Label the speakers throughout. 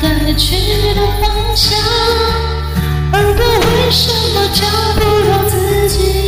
Speaker 1: 该去的方向，而我为什么找不到自己？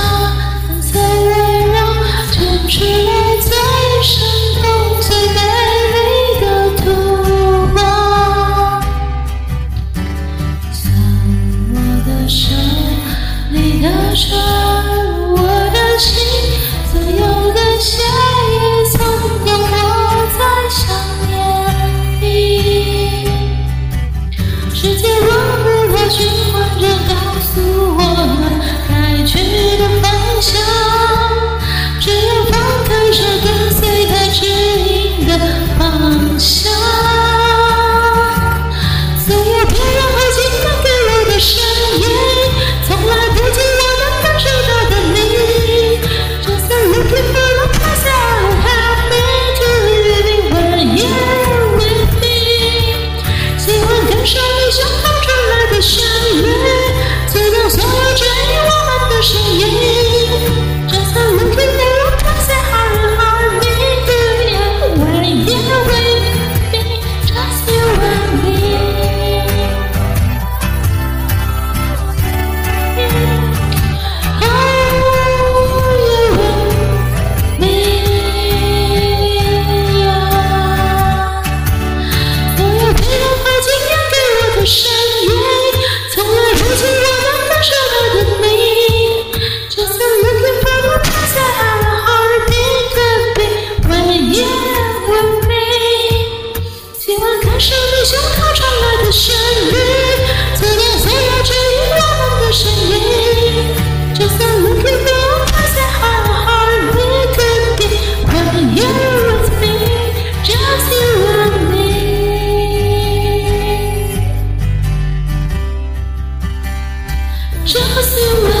Speaker 1: 时间若不若循环着，告诉我们该去的方向。这诉我。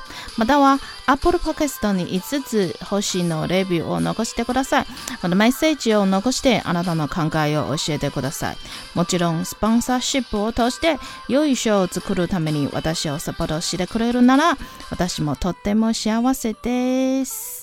Speaker 2: または Apple Podcast に5つ星のレビューを残してください。このメッセージを残してあなたの考えを教えてください。もちろん、スポンサーシップを通して良い賞を作るために私をサポートしてくれるなら私もとっても幸せです。